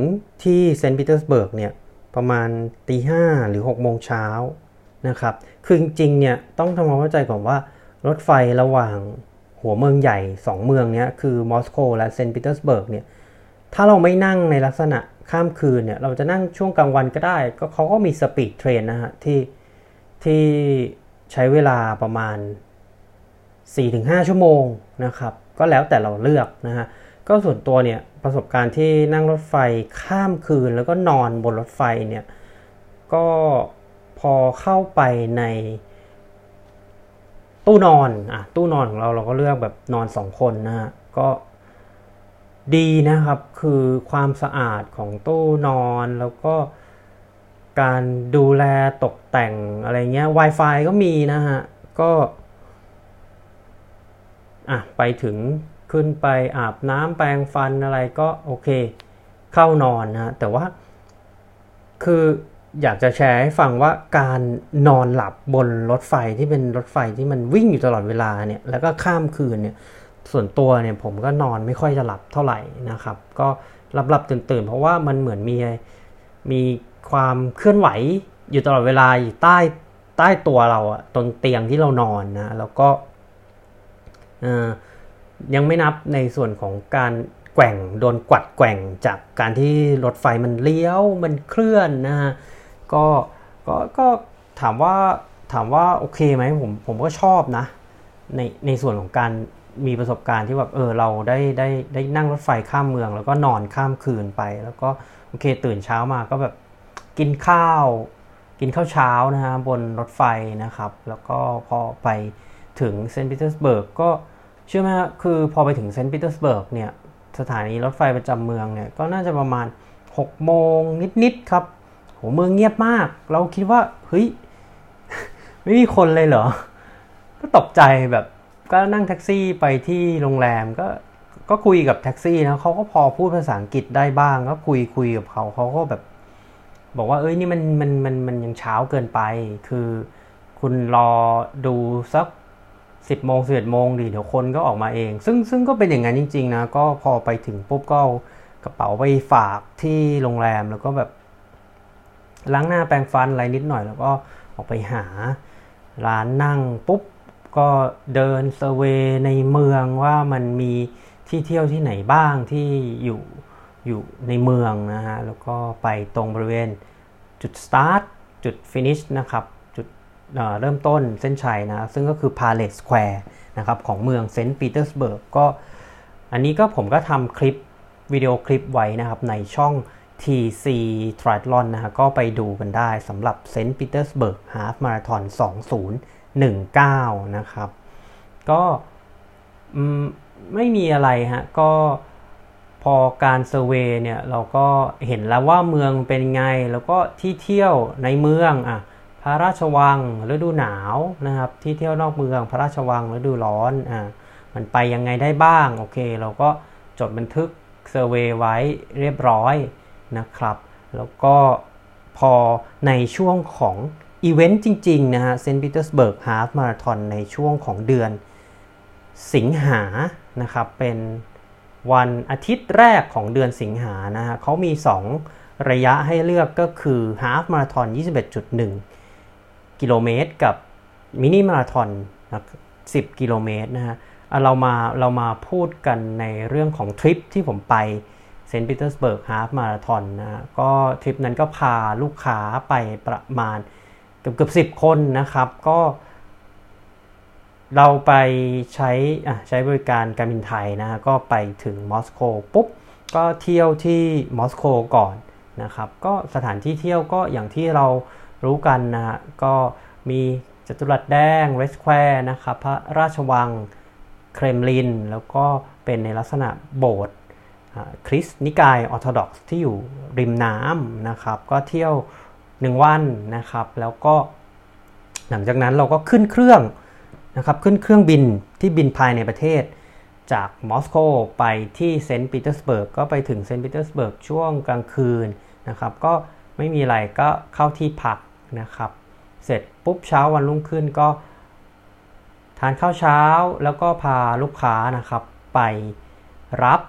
ที่เซนต์ปีเตอร์สเบิร์กเนี่ยประมาณตีห้าหรือ6โมงเช้านะครับ คือจริงๆเนี่ยต้องทำความเข้าใจก่อนว่ารถไฟระหว่างหัวเมืองใหญ่ 2 เมืองเนี้ยคือมอสโกและเซนต์ปีเตอร์สเบิร์กเนี่ยถ้าเราไม่นั่งในลักษณะข้ามคืนเนี่ยเราจะนั่งช่วงกลางวันก็ได้ ก็เขาก็มี speed train นะฮะที่ที่ใช้เวลาประมาณ 4-5 ชั่วโมงนะครับ ก็แล้วแต่เราเลือกนะฮะ ก็ส่วนตัวเนี่ยประสบการณ์ที่นั่งรถไฟข้ามคืนแล้วก็นอนบนรถไฟเนี่ยก็พอเข้าไปในตู้นอนอะตู้นอนของเราเราก็เลือกแบบนอนสองคนนะฮะก็ดีนะครับคือความสะอาดของตู้นอนแล้วก็การดูแลตกแต่งอะไรเงี้ย Wi-Fi ก็มีนะฮะ ก็ อะ ไปถึง ขึ้นไปอาบน้ำแปรงฟันอะไรก็โอเค เข้านอนนะแต่ว่า คืออยากจะแชร์ให้ฟังว่าการนอนหลับบนรถไฟที่เป็นรถไฟที่มันวิ่งอยู่ตลอดเวลาเนี่ยแล้วก็ข้ามคืนเนี่ยส่วนตัวเนี่ยผมก็นอนไม่ค่อยจะหลับเท่าไหร่นะครับ ก็หลับหลับตื่นตื่นเพราะว่ามันเหมือนมีมีความเคลื่อนไหวอยู่ตลอดเวลาอยู่ใต้ใต้ตัวเราอะตรงเตียงที่เรานอนนะแล้วก็อ่อ ยังไม่นับในส่วนของการแกว่งโดนกวัดแกว่งจากการที่รถไฟมันเลี้ยวมันเคลื่อนนะฮะก็ก็ก็ถามว่าถามว่าโอเคไหมผมผมก็ชอบนะ ในในส่วนของการมีประสบการณ์ที่แบบเออเราได้ได้ได้นั่งรถไฟข้ามเมือง แล้วก็นอนข้ามคืนไป แล้วก็โอเคตื่นเช้ามาก็แบบกินข้าว กินข้าวเช้านะฮะบนรถไฟนะครับ แล้วก็พอไปถึงเซนต์ปีเตอร์สเบิร์กก็ เชื่อไหมฮะคือพอไปถึงเซนต์ปีเตอร์สเบิร์กเนี่ยสถานีรถไฟประจำเมืองเนี่ยก็น่าจะประมาณ 6 โมงนิดๆครับโหเมืองเงียบมาก เราคิดว่าเฮ้ยไม่มีคนเลยเหรอ ก็ตกใจแบบก็นั่งแท็กซี่ไปที่โรงแรมก็ก็คุยกับแท็กซี่นะเขาก็พอพูดภาษาอังกฤษได้บ้าง ก็คุยคุยกับเขาเขาก็แบบ บอกว่าเอ้ยนี่มันมันมันมันยังเช้าเกินไป คือคุณรอดูสัก 10โมง11โมงดิเดี๋ยวคนก็ออกมาเอง ซึ่งซึ่งก็เป็นอย่างนั้นจริงๆนะก็พอไปถึงปุ๊บก็กระเป๋าไปฝากที่โรงแรมแล้วก็แบบล้างหน้าแปรงฟันอะไรนิดหน่อย แล้วก็ออกไปหาร้านนั่งปุ๊บก็เดินเซเวในเมืองว่ามันมีที่เที่ยวที่ไหนบ้างที่อยู่อยู่ในเมืองนะฮะแล้วก็ไปตรงบริเวณจุด start จุด finish นะครับ เริ่มต้นเส้นชัยนะ ซึ่งก็คือ Palace Square นะครับของเมืองเซนต์ปีเตอร์สเบิร์กก็ อันนี้ก็ผมก็ทำคลิปวิดีโอคลิปไว้นะครับในช่อง TC Triathlon นะฮะก็ไปดูกันได้สำหรับเซนต์ปีเตอร์สเบิร์ก half มาราธอน2019 นะครับ ก็ไม่มีอะไรฮะ ก็พอการเซอร์เวยเนี่ย เราก็เห็นแล้วว่าเมืองเป็นไง แล้วก็ที่เที่ยวในเมืองอะ ระราชวังฤดูหนาวนะครับ ที่เที่ยวนอกเมืองพระราชวังฤดูร้อนอะมันไปยังไงได้บ้างโอเค เราก็จดบันทึกเซอร์เวยไว้เรียบร้อยนะครับ แล้วก็พอในช่วงของอีเวนต์จริง ๆ นะฮะเซนต์ปีเตอร์สเบิร์ก half มาราธอนในช่วงของเดือนสิงหานะครับ เป็นวันอาทิตย์แรกของเดือนสิงหานะฮะเขามี 2 ระยะให้เลือกก็คือ half มาราธอน21.1 กิโลเมตรกับมินิมาราธอน10กิโลเมตรนะฮะเรามาเรามาพูดกันในเรื่องของทริปที่ผมไปเซนต์ปีเตอร์สเบิร์ก half มาราธอนนะก็ทริปนั้นก็พาลูกค้าไปประมาณเกือบเกือบสิบคนนะครับ ก็ เราไปใช้ใช้บริการการบินไทยนะฮะก็ไปถึงมอสโกปุ๊บ ก็เที่ยวที่มอสโกก่อนนะครับ ก็สถานที่เที่ยวก็อย่างที่เรา รู้กันนะฮะก็มีจัตุรัสแดง Red Square นะครับพระราชวังเครมลิน แล้วก็เป็นในลักษณะโบสถ์คริสต์นิกายออร์โธดอกซ์ที่อยู่ริมน้ำนะครับ ก็เที่ยวหนึ่งวันนะครับ แล้วก็หลังจากนั้นเราก็ขึ้นเครื่องนะครับขึ้นเครื่องบินที่บินภายในประเทศ จากมอสโกไปที่เซนต์ปีเตอร์สเบิร์กก็ไปถึงเซนต์ปีเตอร์สเบิร์กช่วงกลางคืนนะครับ ก็ไม่มีอะไรก็เข้าที่พัก นะครับ เสร็จปุ๊บเช้าวันรุ่งขึ้นก็ ทานข้าวเช้าแล้วก็พาลูกค้านะครับ ไปรับ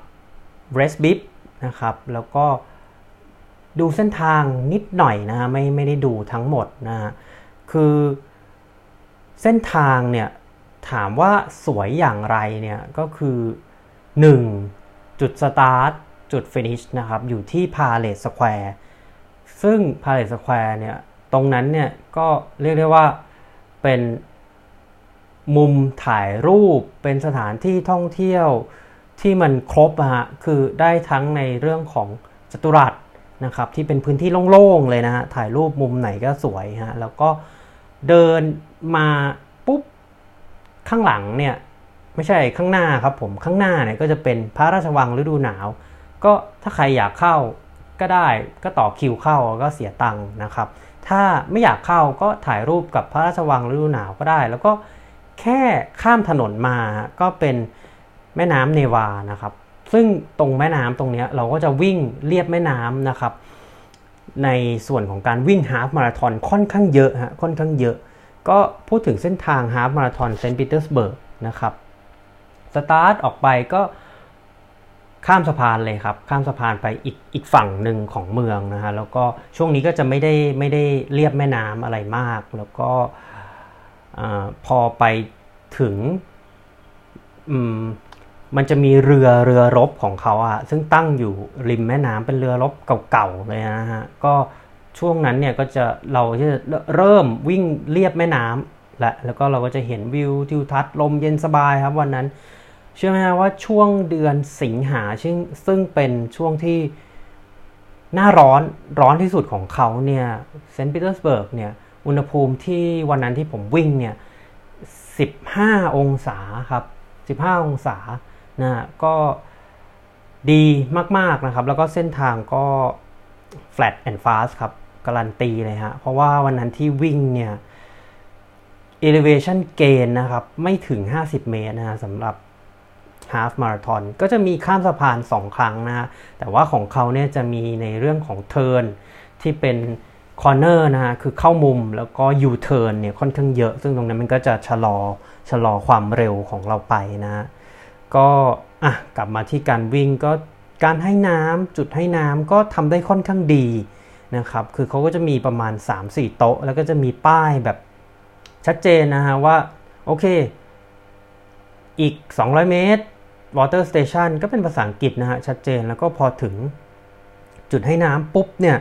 race bib นะครับ แล้วก็ดูเส้นทางนิดหน่อยนะฮะไม่ไม่ได้ดูทั้งหมดนะฮะคือเส้นทางเนี่ยถามว่าสวยอย่างไรเนี่ยก็คือ 1. จุดสตาร์ทจุด finish นะครับ อยู่ที่ Palace Squareซึ่งพาเลสสแควร์เนี่ย ตรงนั้นเนี่ยก็เรียกได้ว่าเป็นมุมถ่ายรูปเป็นสถานที่ท่องเที่ยวที่มันครบอะฮะคือได้ทั้งในเรื่องของจัตุรัสนะครับที่เป็นพื้นที่โล่งๆเลยนะฮะถ่ายรูปมุมไหนก็สวยฮะแล้วก็เดินมาปุ๊บข้างหลังเนี่ยไม่ใช่ข้างหน้าครับผมข้างหน้าเนี่ยก็จะเป็นพระราชวังฤดูหนาว ก็ถ้าใครอยากเข้าก็ได้ก็ต่อคิวเข้าก็เสียตังค์นะครับ ถ้าไม่อยากเข้าก็ถ่ายรูปกับพระราชวังฤดูหนาวก็ได้ แล้วก็แค่ข้ามถนนมาก็เป็นแม่น้ำเนวานะครับ ซึ่งตรงแม่น้ำตรงนี้เราก็จะวิ่งเลียบแม่น้ำนะครับ ในส่วนของการวิ่ง half marathon ค่อนข้างเยอะฮะค่อนข้างเยอะ ก็พูดถึงเส้นทาง half marathon เซนต์ปีเตอร์สเบิร์กนะครับสตาร์ทออกไปก็ ข้ามสะพานเลยครับ ข้ามสะพานไปอีกอีกฝั่งหนึ่งของเมืองนะฮะแล้วก็ช่วงนี้ก็จะไม่ได้ไม่ได้เรียบแม่น้ำอะไรมาก แล้วก็พอไปถึงมันจะมีเรือเรือรบของเขาอะซึ่งตั้งอยู่ริมแม่น้ำเป็นเรือรบเก่าๆเลยนะฮะก็ช่วงนั้นเนี่ยก็จะเราจะเริ่มวิ่งเลียบแม่น้ำและแล้วก็เราก็จะเห็นวิวทิวทัศน์ลมเย็นสบายครับวันนั้น เชื่อไหมว่าช่วงเดือนสิงหาซึ่งซึ่งเป็นช่วงที่หน้าร้อนร้อนที่สุดของเขาเนี่ยเซนต์ปีเตอร์สเบิร์กเนี่ยอุณหภูมิที่วันนั้นที่ผมวิ่งเนี่ย 15 องศาครับ 15 องศานะก็ดีมาก ๆ นะครับ แล้วก็เส้นทางก็ flat and fast ครับ การันตีเลยฮะ เพราะว่าวันนั้นที่วิ่งเนี่ย elevation gain นะครับ ไม่ถึง 50 เมตรนะฮะสำหรับ half marathon ก็จะมีข้ามสะพาน 2 ครั้งนะฮะ แต่ว่าของเขาเนี่ยจะมีในเรื่องของ turn ที่เป็น corner นะฮะ คือเข้ามุมแล้วก็ยูเทิร์นเนี่ยค่อนข้างเยอะ ซึ่งตรงนั้นมันก็จะชะลอชะลอความเร็วของเราไปนะฮะ ก็อะกลับมาที่การวิ่งก็การให้น้ำจุดให้น้ำก็ทำได้ค่อนข้างดีนะครับ คือเขาก็จะมีประมาณ 3-4 โต๊ะ แล้วก็จะมีป้ายแบบชัดเจนนะฮะว่า โอเค อีก 200 เมตร water station ก็เป็นภาษาอังกฤษนะฮะชัดเจนแล้วก็พอถึงจุดให้น้ำปุ๊บเนี่ย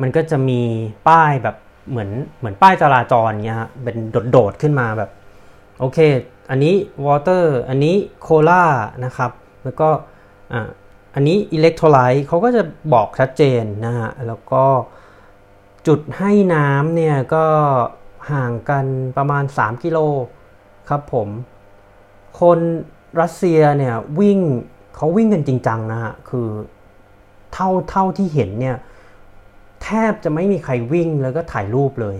มันก็จะมีป้ายแบบเหมือนเหมือนป้ายจราจรเงี้ยฮะเป็นโดดๆขึ้นมาแบบโอเค อันนี้ water อันนี้ cola นะครับ แล้วก็อันนี้ electrolyte เขาก็จะบอกชัดเจนนะฮะ แล้วก็จุดให้น้ำเนี่ยก็ห่างกันประมาณ 3 กิโลครับผม คน รัสเซียเนี่ยวิ่งเขาวิ่งกันจริงจังนะฮะคือเท่าเท่าที่เห็นเนี่ยแทบจะไม่มีใครวิ่งแล้วก็ถ่ายรูปเลย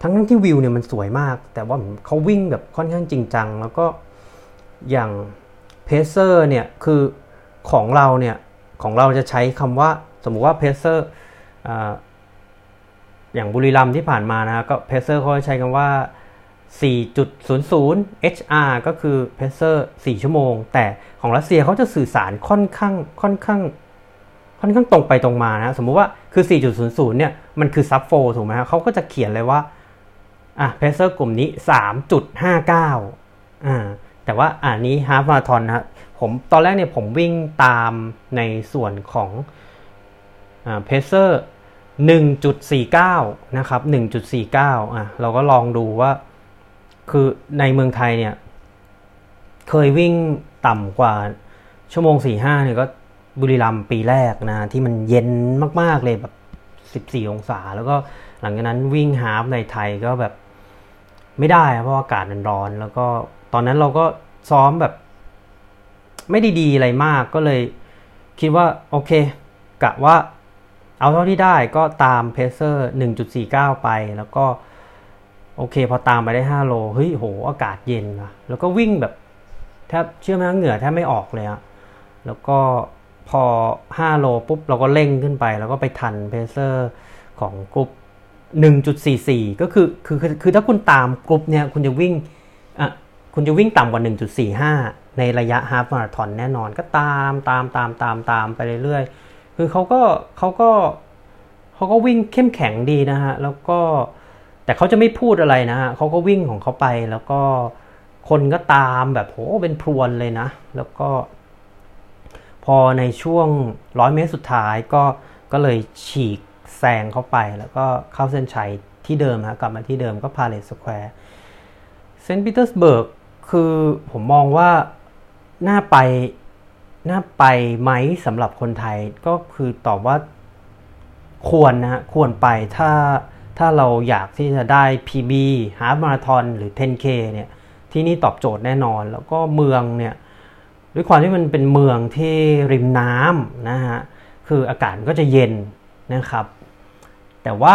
ทั้งทั้งที่วิวเนี่ยมันสวยมาก แต่ว่าเขาวิ่งแบบค่อนข้างจริงจัง แล้วก็อย่าง pacer เนี่ยคือของเราเนี่ยของเราจะใช้คำว่าสมมุติว่า pacer อย่างบุรีรัมย์ที่ผ่านมานะก็ pacer เขาใช้คำว่า 4.00 HR ก็คือ pacer 4ชั่วโมง แต่ของรัสเซียเขาจะสื่อสารค่อนข้างค่อนข้าง ค่อนข้างตรงไปตรงมานะ สมมุติว่าคือ 4.00 เนี่ย มันคือ sub four ถูกไหมฮะเขาก็จะเขียนเลยว่าอะ pacer กลุ่มนี้ 3.59 อ่าแต่ว่าอ่านี้ half marathon นะผมตอนแรกเนี่ยผมวิ่งตามในส่วนของอ่า pacer 1.49 นะครับ 1.49 อะเราก็ลองดูว่า คือในเมืองไทยเนี่ย เคยวิ่งต่ำกว่าชั่วโมง45เนี่ยก็บุรีรัมย์ปีแรกนะ ที่มันเย็นมาก ๆ เลยแบบ14องศา แล้วก็หลังจากนั้นวิ่งฮาฟในไทยก็แบบไม่ได้ เพราะอากาศมันร้อน แล้วก็ตอนนั้นเราก็ซ้อมแบบ ไม่ได้ดีอะไรมากก็เลยคิดว่าโอเค กะว่าเอาเท่าที่ได้ก็ตามเพเซอร์ 1.49 ไปแล้วก็ โอเค พอตามไปได้ 5 โลเฮ้ยโหอากาศเย็นนะแล้วก็วิ่งแบบแทบเชื่อไหมเหงื่อแทบไม่ออกเลยอะแล้วก็พอ 5 โลปุ๊บเราก็เร่งขึ้นไป แล้วก็ไปทัน pacer ของกรุ๊ป1.44 ก็คือคือคือคือถ้าคุณตามกรุ๊ปเนี่ยคุณจะวิ่งอะคุณจะวิ่งต่ำกว่า 1.45 ในระยะ half marathon แน่นอนก็ตามตามตามตามตามไปเรื่อยๆ คือเขาก็เขาก็เขาก็วิ่งเข้มแข็งดีนะฮะ แล้วก็ แต่เขาจะไม่พูดอะไรนะฮะเขาก็วิ่งของเขาไปแล้วก็คนก็ตามแบบโหเป็นพรวนเลยนะ แล้วก็ พอในช่วงร้อยเมตรสุดท้ายก็ก็เลยฉีกแซงเข้าไป แล้วก็เข้าเส้นชัยที่เดิมฮะกลับมาที่เดิมก็ Palace Square เซนต์ปีเตอร์สเบิร์กคือผมมองว่าน่าไปน่าไปไหมสำหรับคนไทยก็คือตอบว่าควรนะฮะควรไปถ้า ถ้าเราอยากที่จะได้ PB ฮาล์ฟมาราทอนหรือ 10K เนี่ยที่นี่ตอบโจทย์แน่นอน แล้วก็เมืองเนี่ยด้วยความที่มันเป็นเมืองที่ริมน้ำนะฮะคืออากาศก็จะเย็นนะครับ แต่ว่า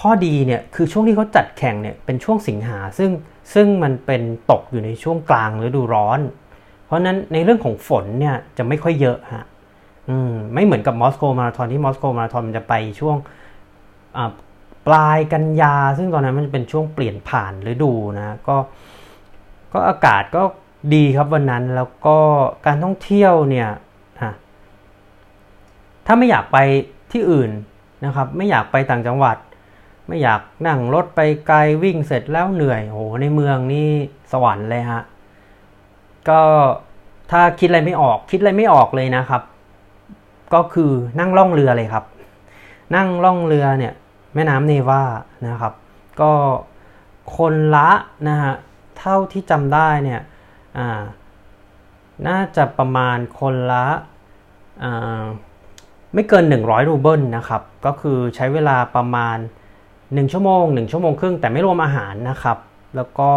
ข้อดีเนี่ยคือช่วงที่เขาจัดแข่งเนี่ยเป็นช่วงสิงหาซึ่งซึ่งมันเป็นตกอยู่ในช่วงกลางฤดูร้อน เพราะนั้นในเรื่องของฝนเนี่ยจะไม่ค่อยเยอะฮะอืมไม่เหมือนกับมอสโกมาราธอนที่มอสโกมาราธอนมันจะไปช่วง ปลายกันยา ซึ่งตอนนั้นมันจะเป็นช่วงเปลี่ยนผ่านฤดูนะก็ก็อากาศก็ดีครับวันนั้นแล้วก็การท่องเที่ยวเนี่ยถ้าไม่อยากไปที่อื่นนะครับ ไม่อยากไปต่างจังหวัด ไม่อยากนั่งรถไปไกลวิ่งเสร็จแล้วเหนื่อยโอ้ในเมืองนี่สวรรค์เลยฮะก็ถ้าคิดอะไรไม่ออก คิดอะไรไม่ออกเลยนะครับ ก็คือนั่งล่องเรือเลยครับ นั่งล่องเรือเนี่ย แม่น้ำเนวานะครับ ก็คนละนะฮะเท่าที่จำได้เนี่ยน่าจะประมาณคนละไม่เกิน 100 รูเบิลนะครับ ก็คือใช้เวลาประมาณ 1 ชั่วโมง 1 ชั่วโมงครึ่งแต่ไม่รวมอาหารนะครับ แล้วก็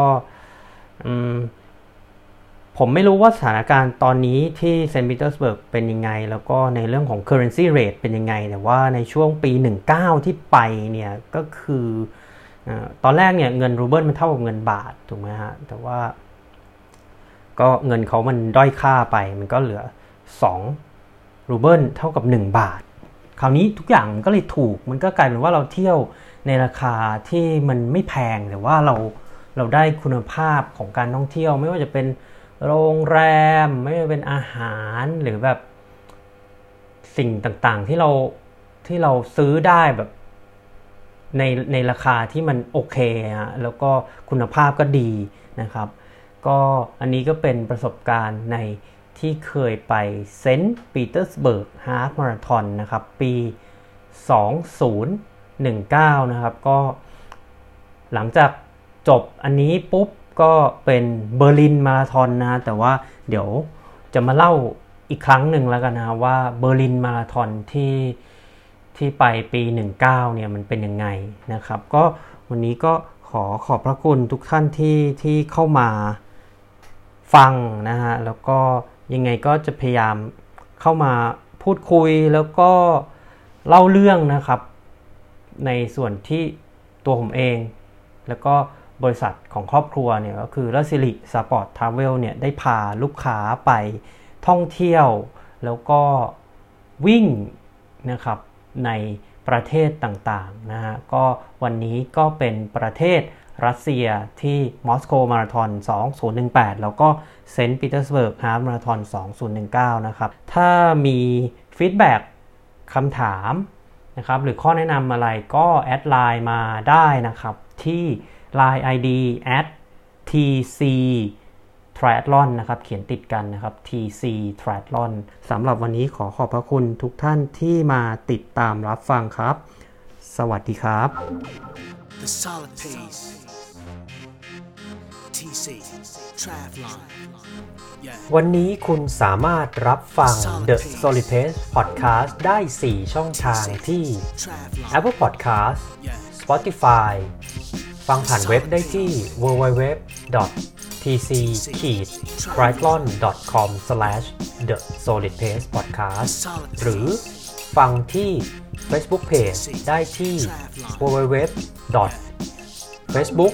ผมไม่รู้ว่าสถานการณ์ตอนนี้ที่เซนต์ปีเตอร์สเบิร์กเป็นยังไง แล้วก็ในเรื่องของ currency rate เป็นยังไง แต่ว่าในช่วงปี 19 ที่ไปเนี่ยก็คืออตอนแรกเนี่ยเงินรูเบิลมันเท่ากับเงินบาทถูกไหมฮะ แต่ว่า ก็เงินเขามันด้อยค่าไป มันก็เหลือ 2 รูเบิลเท่ากับ 1 บาท คราวนี้ทุกอย่างก็เลยถูก มันก็กลายเป็นว่าเราเที่ยวในราคาที่มันไม่แพงแต่ว่าเราเราได้คุณภาพของการท่องเที่ยวไม่ว่าจะเป็น โรงแรมไม่ว่าเป็นอาหารหรือแบบสิ่งต่างๆที่เราที่เราซื้อได้แบบในในราคาที่มันโอเคฮะแล้วก็คุณภาพก็ดีนะครับ ก็อันนี้ก็เป็นประสบการณ์ในที่เคยไปเซนต์ปีเตอร์สเบิร์ก half marathon นะครับ ปี 2019 นะครับ ก็หลังจากจบอันนี้ปุ๊บ ก็เป็นเบอร์ลินมาราธอนนะแต่ว่าเดี๋ยวจะมาเล่าอีกครั้งหนึ่งแล้วกันนะว่าเบอร์ลินมาราธอนที่ที่ไปปี 19เนี่ยมันเป็นยังไงนะครับ ก็วันนี้ก็ขอขอบพระคุณทุกท่านที่ที่เข้ามาฟังนะฮะแล้วก็ยังไงก็จะพยายามเข้ามาพูดคุยแล้วก็เล่าเรื่องนะครับ ในส่วนที่ตัวผมเอง แล้วก็ บริษัทของครอบครัวเนี่ยก็คือรัสิริสปอร์ตทราเวลเนี่ยได้พาลูกค้าไปท่องเที่ยว แล้วก็วิ่งนะครับในประเทศต่างๆนะฮะก็วันนี้ก็เป็นประเทศรัสเซียที่มอสโกมาราธอน2018 แล้วก็เซนต์ปีเตอร์สเบิร์ก half marathon 2019 นะครับ ถ้ามี feedback คำถามนะครับหรือข้อแนะนำอะไรก็ add ไลน์มาได้นะครับที่ Line ID at tc triathlon นะครับ เขียนติดกันนะครับ tc triathlon สำหรับวันนี้ขอขอบพระคุณทุกท่านที่มาติดตามรับฟังครับ สวัสดีครับ
The solid pace. TC. Travlon. Yeah.
วันนี้คุณสามารถรับฟัง The Solid Pace Podcast ได้ 4 ช่องทางที่
Travlon.
Apple Podcast
Yeah.
Spotify ฟังผ่านเว็บได้ที่ www tc triathlon com the solid pace podcast หรือฟังที่ Facebook Page ได้ที่ www facebook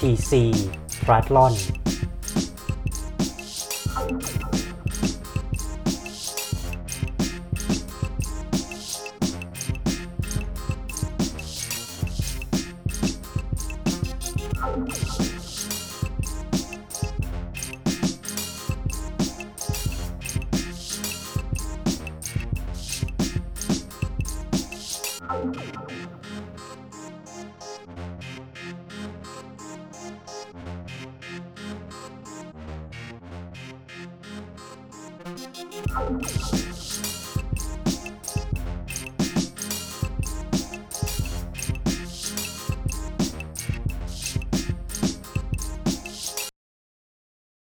tc triathlon